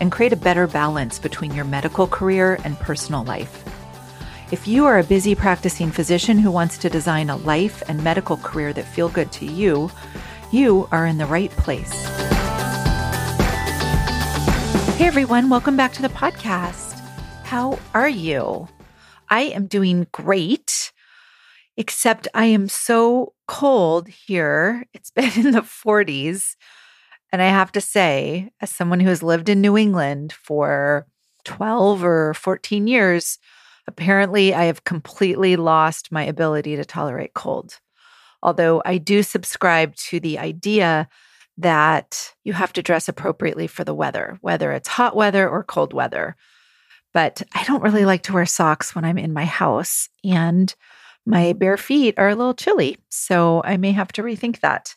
and create a better balance between your medical career and personal life. If you are a busy practicing physician who wants to design a life and medical career that feel good to you, you are in the right place. Hey everyone, welcome back to the podcast. How are you? I am doing great, except I am so cold here. It's been in the 40s. And I have to say, as someone who has lived in New England for 12 or 14 years, apparently I have completely lost my ability to tolerate cold. Although I do subscribe to the idea that you have to dress appropriately for the weather, whether it's hot weather or cold weather. But I don't really like to wear socks when I'm in my house, and my bare feet are a little chilly. So I may have to rethink that.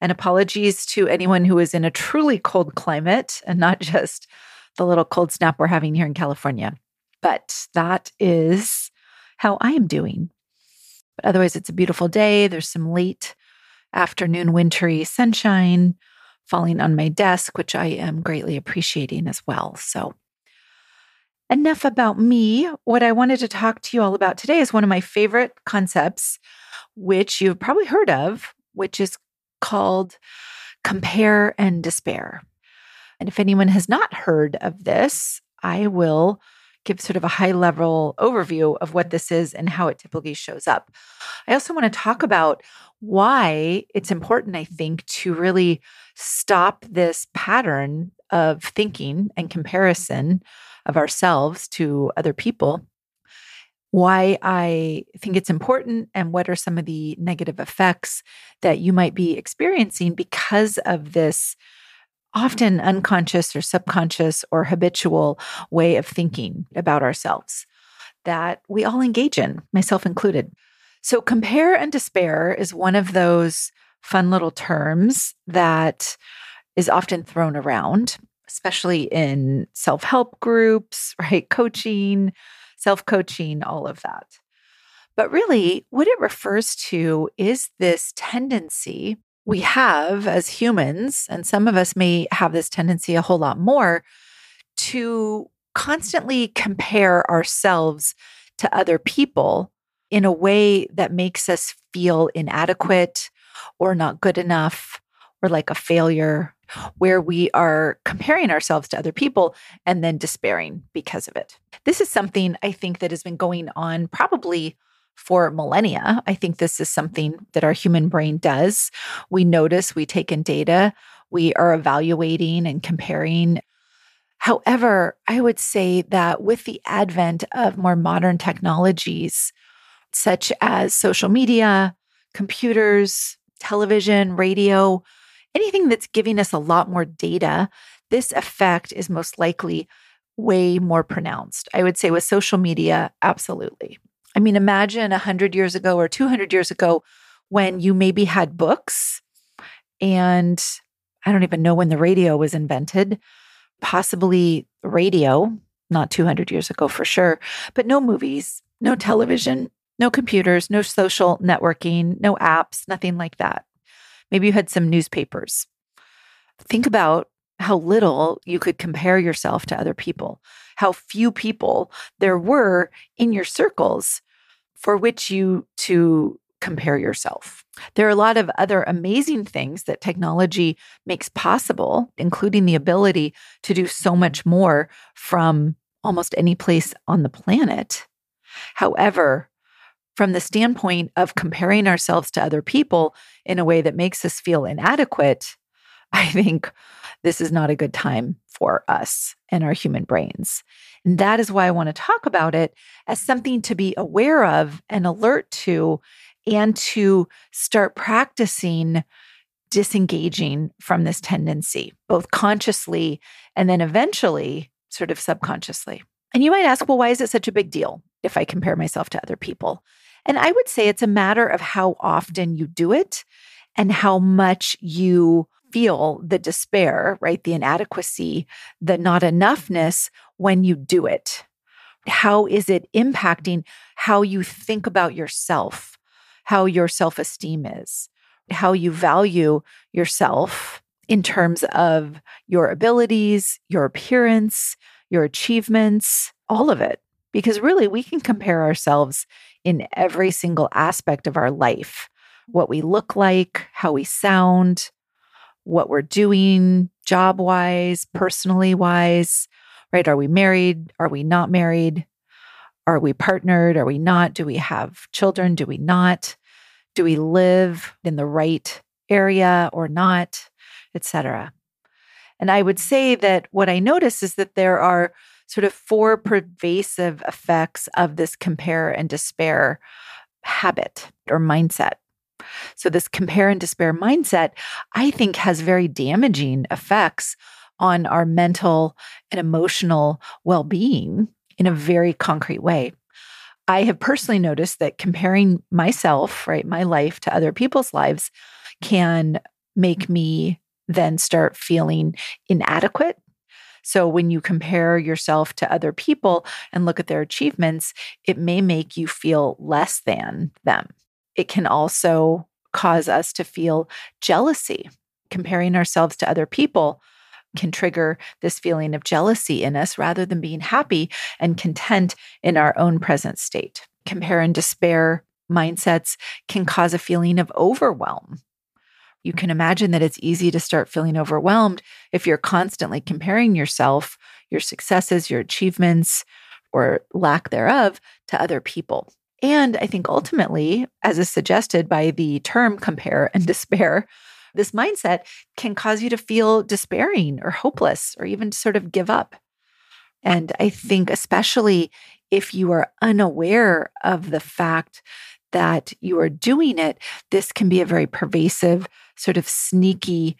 And apologies to anyone who is in a truly cold climate and not just the little cold snap we're having here in California. But that is how I am doing. But otherwise, it's a beautiful day. There's some late afternoon wintry sunshine falling on my desk, which I am greatly appreciating as well. So, enough about me. What I wanted to talk to you all about today is one of my favorite concepts, which you've probably heard of, which is called Compare and Despair. And if anyone has not heard of this, I will give sort of a high level overview of what this is and how it typically shows up. I also want to talk about why it's important, I think, to really stop this pattern of thinking and comparison of ourselves to other people why I think it's important and what are some of the negative effects that you might be experiencing because of this often unconscious or subconscious or habitual way of thinking about ourselves that we all engage in, myself included. So, compare and despair is one of those fun little terms that is often thrown around, especially in self help groups, right? Coaching, self coaching, all of that. But really, what it refers to is this tendency we have as humans, and some of us may have this tendency a whole lot more, to constantly compare ourselves to other people in a way that makes us feel inadequate or not good enough or like a failure where we are comparing ourselves to other people and then despairing because of it. This is something I think that has been going on probably for millennia. I think this is something that our human brain does. We notice, we take in data, we are evaluating and comparing. However, I would say that with the advent of more modern technologies, such as social media, computers, television, radio, anything that's giving us a lot more data, this effect is most likely way more pronounced. I would say with social media, absolutely. I mean, imagine 100 years ago or 200 years ago when you maybe had books and I don't even know when the radio was invented, possibly radio, not 200 years ago for sure, but no movies, no television, no computers, no social networking, no apps, nothing like that. Maybe you had some newspapers. Think about how little you could compare yourself to other people, how few people there were in your circles for which you to compare yourself. There are a lot of other amazing things that technology makes possible, including the ability to do so much more from almost any place on the planet. However, from the standpoint of comparing ourselves to other people in a way that makes us feel inadequate, I think this is not a good time for us and our human brains. And that is why I want to talk about it as something to be aware of and alert to, and to start practicing disengaging from this tendency, both consciously and then eventually sort of subconsciously. And you might ask, well, why is it such a big deal if I compare myself to other people? And I would say it's a matter of how often you do it and how much you feel the despair, right? The inadequacy, the not enoughness when you do it. How is it impacting how you think about yourself, how your self esteem is, how you value yourself in terms of your abilities, your appearance, your achievements, all of it? Because really, we can compare ourselves in every single aspect of our life what we look like, how we sound, what we're doing job wise, personally wise, right? Are we married? Are we not married? Are we partnered? Are we not? Do we have children? Do we not? Do we live in the right area or not? Etc. And I would say that what I notice is that there are sort of four pervasive effects of this compare and despair habit or mindset. So, this compare and despair mindset, I think, has very damaging effects on our mental and emotional well being in a very concrete way. I have personally noticed that comparing myself, right, my life to other people's lives can make me then start feeling inadequate. So when you compare yourself to other people and look at their achievements, it may make you feel less than them. It can also cause us to feel jealousy. Comparing ourselves to other people can trigger this feeling of jealousy in us rather than being happy and content in our own present state. Compare and despair mindsets can cause a feeling of overwhelm. You can imagine that it's easy to start feeling overwhelmed if you're constantly comparing yourself, your successes, your achievements, or lack thereof to other people. And I think ultimately, as is suggested by the term compare and despair, this mindset can cause you to feel despairing or hopeless or even sort of give up. And I think, especially if you are unaware of the fact that you are doing it, this can be a very pervasive, sort of sneaky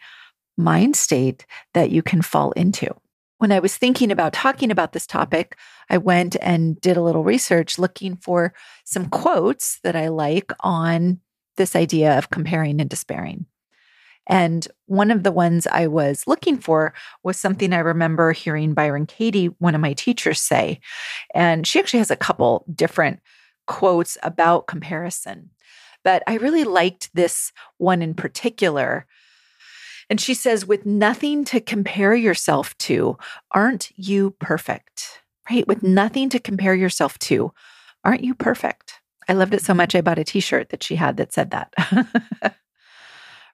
mind state that you can fall into. When I was thinking about talking about this topic, I went and did a little research looking for some quotes that I like on this idea of comparing and despairing. And one of the ones I was looking for was something I remember hearing Byron Katie, one of my teachers, say. And she actually has a couple different quotes about comparison. But I really liked this one in particular. And she says, with nothing to compare yourself to, aren't you perfect? Right? With nothing to compare yourself to, aren't you perfect? I loved it so much. I bought a t shirt that she had that said that.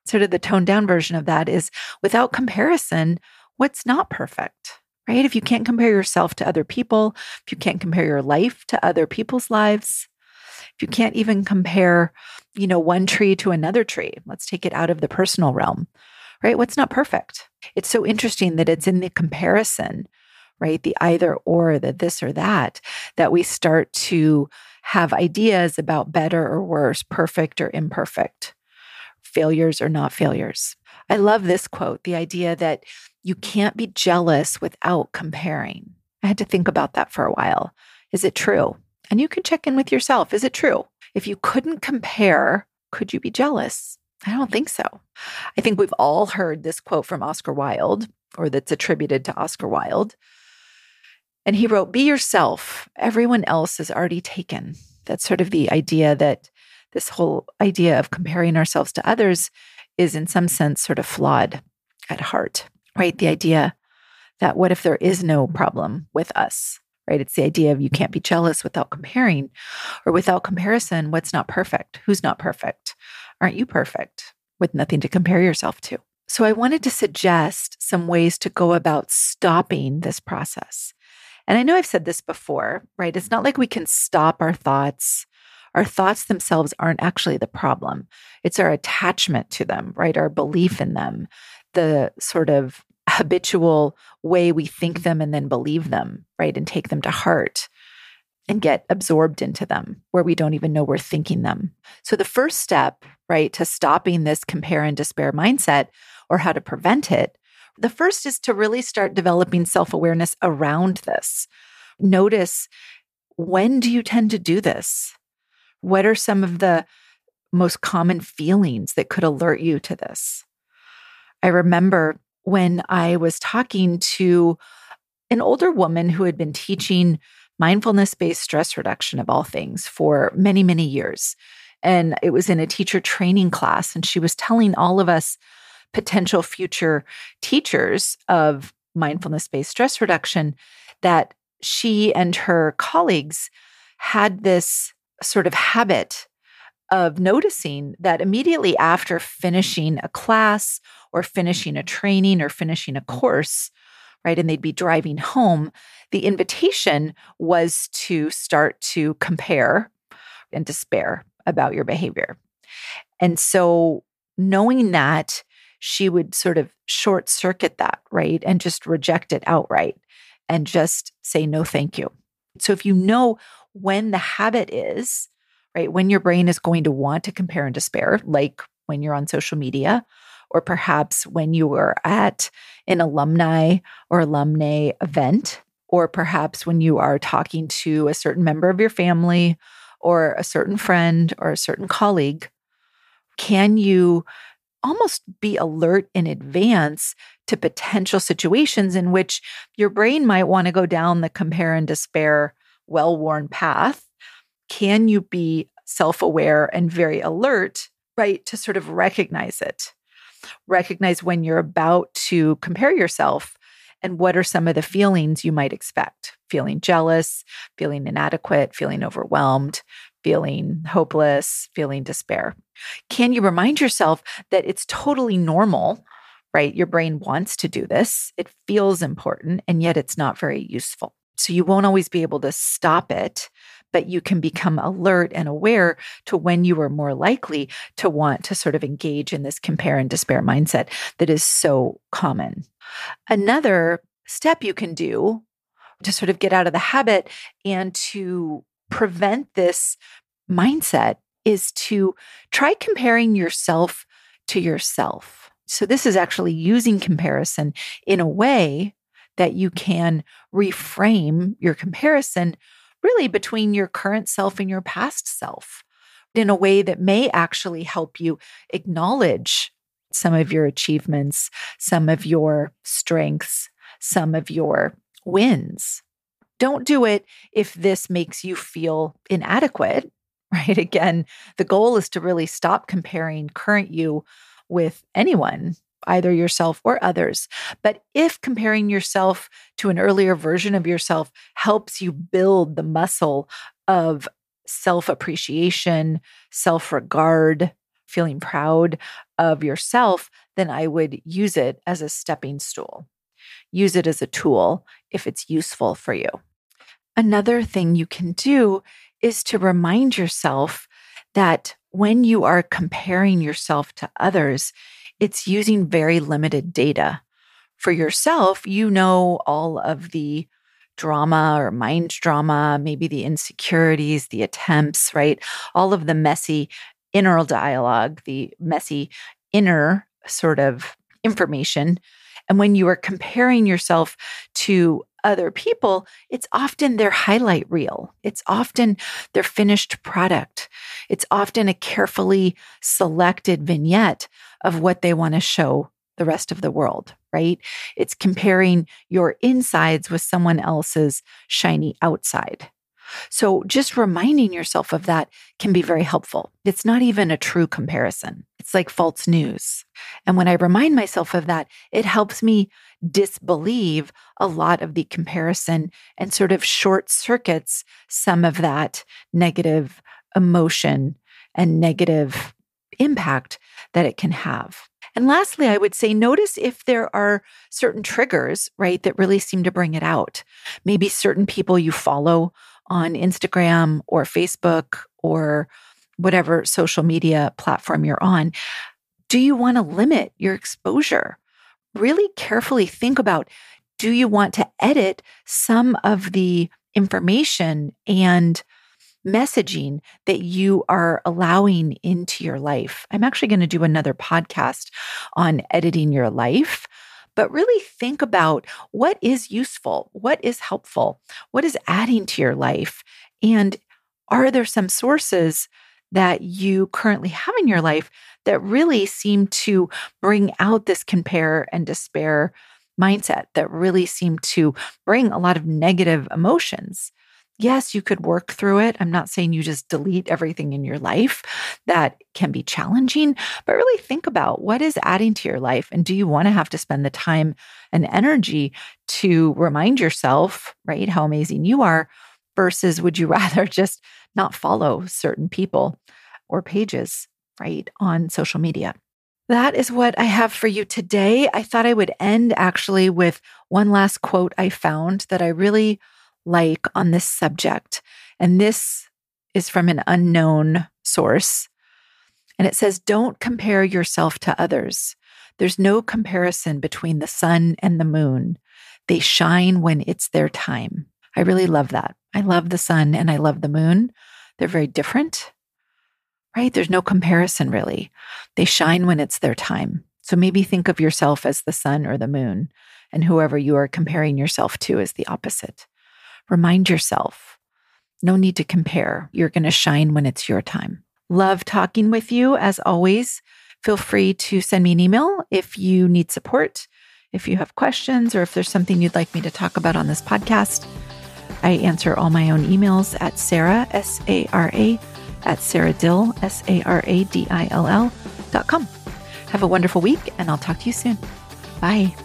sort of the toned down version of that is without comparison, what's not perfect, right? If you can't compare yourself to other people, if you can't compare your life to other people's lives, if you can't even compare, you know, one tree to another tree, let's take it out of the personal realm, right? What's not perfect? It's so interesting that it's in the comparison, right? The either or, the this or that, that we start to have ideas about better or worse, perfect or imperfect failures or not failures. I love this quote the idea that you can't be jealous without comparing. I had to think about that for a while. Is it true? And you can check in with yourself. Is it true? If you couldn't compare, could you be jealous? I don't think so. I think we've all heard this quote from Oscar Wilde, or that's attributed to Oscar Wilde. And he wrote, Be yourself. Everyone else is already taken. That's sort of the idea that this whole idea of comparing ourselves to others is, in some sense, sort of flawed at heart, right? The idea that what if there is no problem with us, right? It's the idea of you can't be jealous without comparing, or without comparison, what's not perfect? Who's not perfect? Aren't you perfect with nothing to compare yourself to? So I wanted to suggest some ways to go about stopping this process. And I know I've said this before, right? It's not like we can stop our thoughts our thoughts themselves aren't actually the problem. It's our attachment to them, right? Our belief in them, the sort of habitual way we think them and then believe them, right? And take them to heart and get absorbed into them where we don't even know we're thinking them. So, the first step, right, to stopping this compare and despair mindset or how to prevent it, the first is to really start developing self awareness around this, Notice when do you tend to do this? What are some of the most common feelings that could alert you to this? I remember when I was talking to an older woman who had been teaching mindfulness based stress reduction of all things for many, many years. And it was in a teacher training class. And she was telling all of us potential future teachers of mindfulness based stress reduction that she and her colleagues had this sort of habit of noticing that immediately after finishing a class or finishing a training or finishing a course, right, and they'd be driving home, the invitation was to start to compare and despair about your behavior. And so, knowing that, she would sort of short circuit that, right, and just reject it outright and just say, no, thank you. So, if you know when the habit is, right, when your brain is going to want to compare and despair, like when you're on social media, or perhaps when you were at an alumni or alumni event, or perhaps when you are talking to a certain member of your family or a certain friend or a certain colleague, can you almost be alert in advance to potential situations in which your brain might want to go down the compare and despair well worn path? Can you be self aware and very alert, right, to sort of recognize it? Recognize when you're about to compare yourself and what are some of the feelings you might expect feeling jealous, feeling inadequate, feeling overwhelmed, feeling hopeless, feeling despair. Can you remind yourself that it's totally normal? Right? Your brain wants to do this. It feels important, and yet it's not very useful. So you won't always be able to stop it, but you can become alert and aware to when you are more likely to want to sort of engage in this compare and despair mindset that is so common. Another step you can do to sort of get out of the habit and to prevent this mindset is to try comparing yourself to yourself. So, this is actually using comparison in a way that you can reframe your comparison really between your current self and your past self in a way that may actually help you acknowledge some of your achievements, some of your strengths, some of your wins. Don't do it if this makes you feel inadequate, right? Again, the goal is to really stop comparing current you with anyone, either yourself or others. But if comparing yourself to an earlier version of yourself helps you build the muscle of self appreciation, self regard, feeling proud of yourself, then I would use it as a stepping stool. Use it as a tool if it's useful for you. Another thing you can do is to remind yourself that when you are comparing yourself to others, it's using very limited data. For yourself, you know all of the drama or mind drama, maybe the insecurities, the attempts, right? All of the messy inner dialogue, the messy inner sort of information. And when you are comparing yourself to other people, it's often their highlight reel. It's often their finished product. It's often a carefully selected vignette of what they want to show the rest of the world, right? It's comparing your insides with someone else's shiny outside. So just reminding yourself of that can be very helpful. It's not even a true comparison. It's like false news. And when I remind myself of that, it helps me disbelieve a lot of the comparison and sort of short circuits some of that negative emotion and negative impact that it can have. And lastly, I would say notice if there are certain triggers, right, that really seem to bring it out. Maybe certain people you follow on Instagram or Facebook or whatever social media platform you're on, do you want to limit your exposure? Really carefully think about do you want to edit some of the information and messaging that you are allowing into your life? I'm actually going to do another podcast on editing your life. But really think about what is useful, what is helpful, what is adding to your life. And are there some sources that you currently have in your life that really seem to bring out this compare and despair mindset, that really seem to bring a lot of negative emotions? Yes, you could work through it. I'm not saying you just delete everything in your life. That can be challenging, but really think about what is adding to your life. And do you want to have to spend the time and energy to remind yourself, right, how amazing you are? Versus would you rather just not follow certain people or pages, right, on social media? That is what I have for you today. I thought I would end actually with one last quote I found that I really like on this subject. And this is from an unknown source. And it says, Don't compare yourself to others. There's no comparison between the sun and the moon. They shine when it's their time. I really love that. I love the sun and I love the moon. They're very different, right? There's no comparison really. They shine when it's their time. So maybe think of yourself as the sun or the moon, and whoever you are comparing yourself to is the opposite. Remind yourself no need to compare. You're going to shine when it's your time. Love talking with you as always. Feel free to send me an email if you need support, if you have questions, or if there's something you'd like me to talk about on this podcast. I answer all my own emails at Sara, S A R A, at Sara Dill, S A R A D I L L dot com. Have a wonderful week, and I'll talk to you soon. Bye.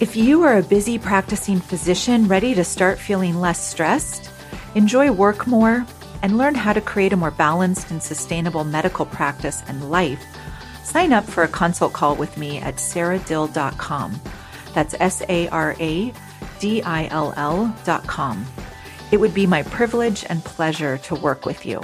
If you are a busy practicing physician ready to start feeling less stressed, enjoy work more, and learn how to create a more balanced and sustainable medical practice and life, sign up for a consult call with me at saradill.com. That's S A R A D I L L.com. It would be my privilege and pleasure to work with you.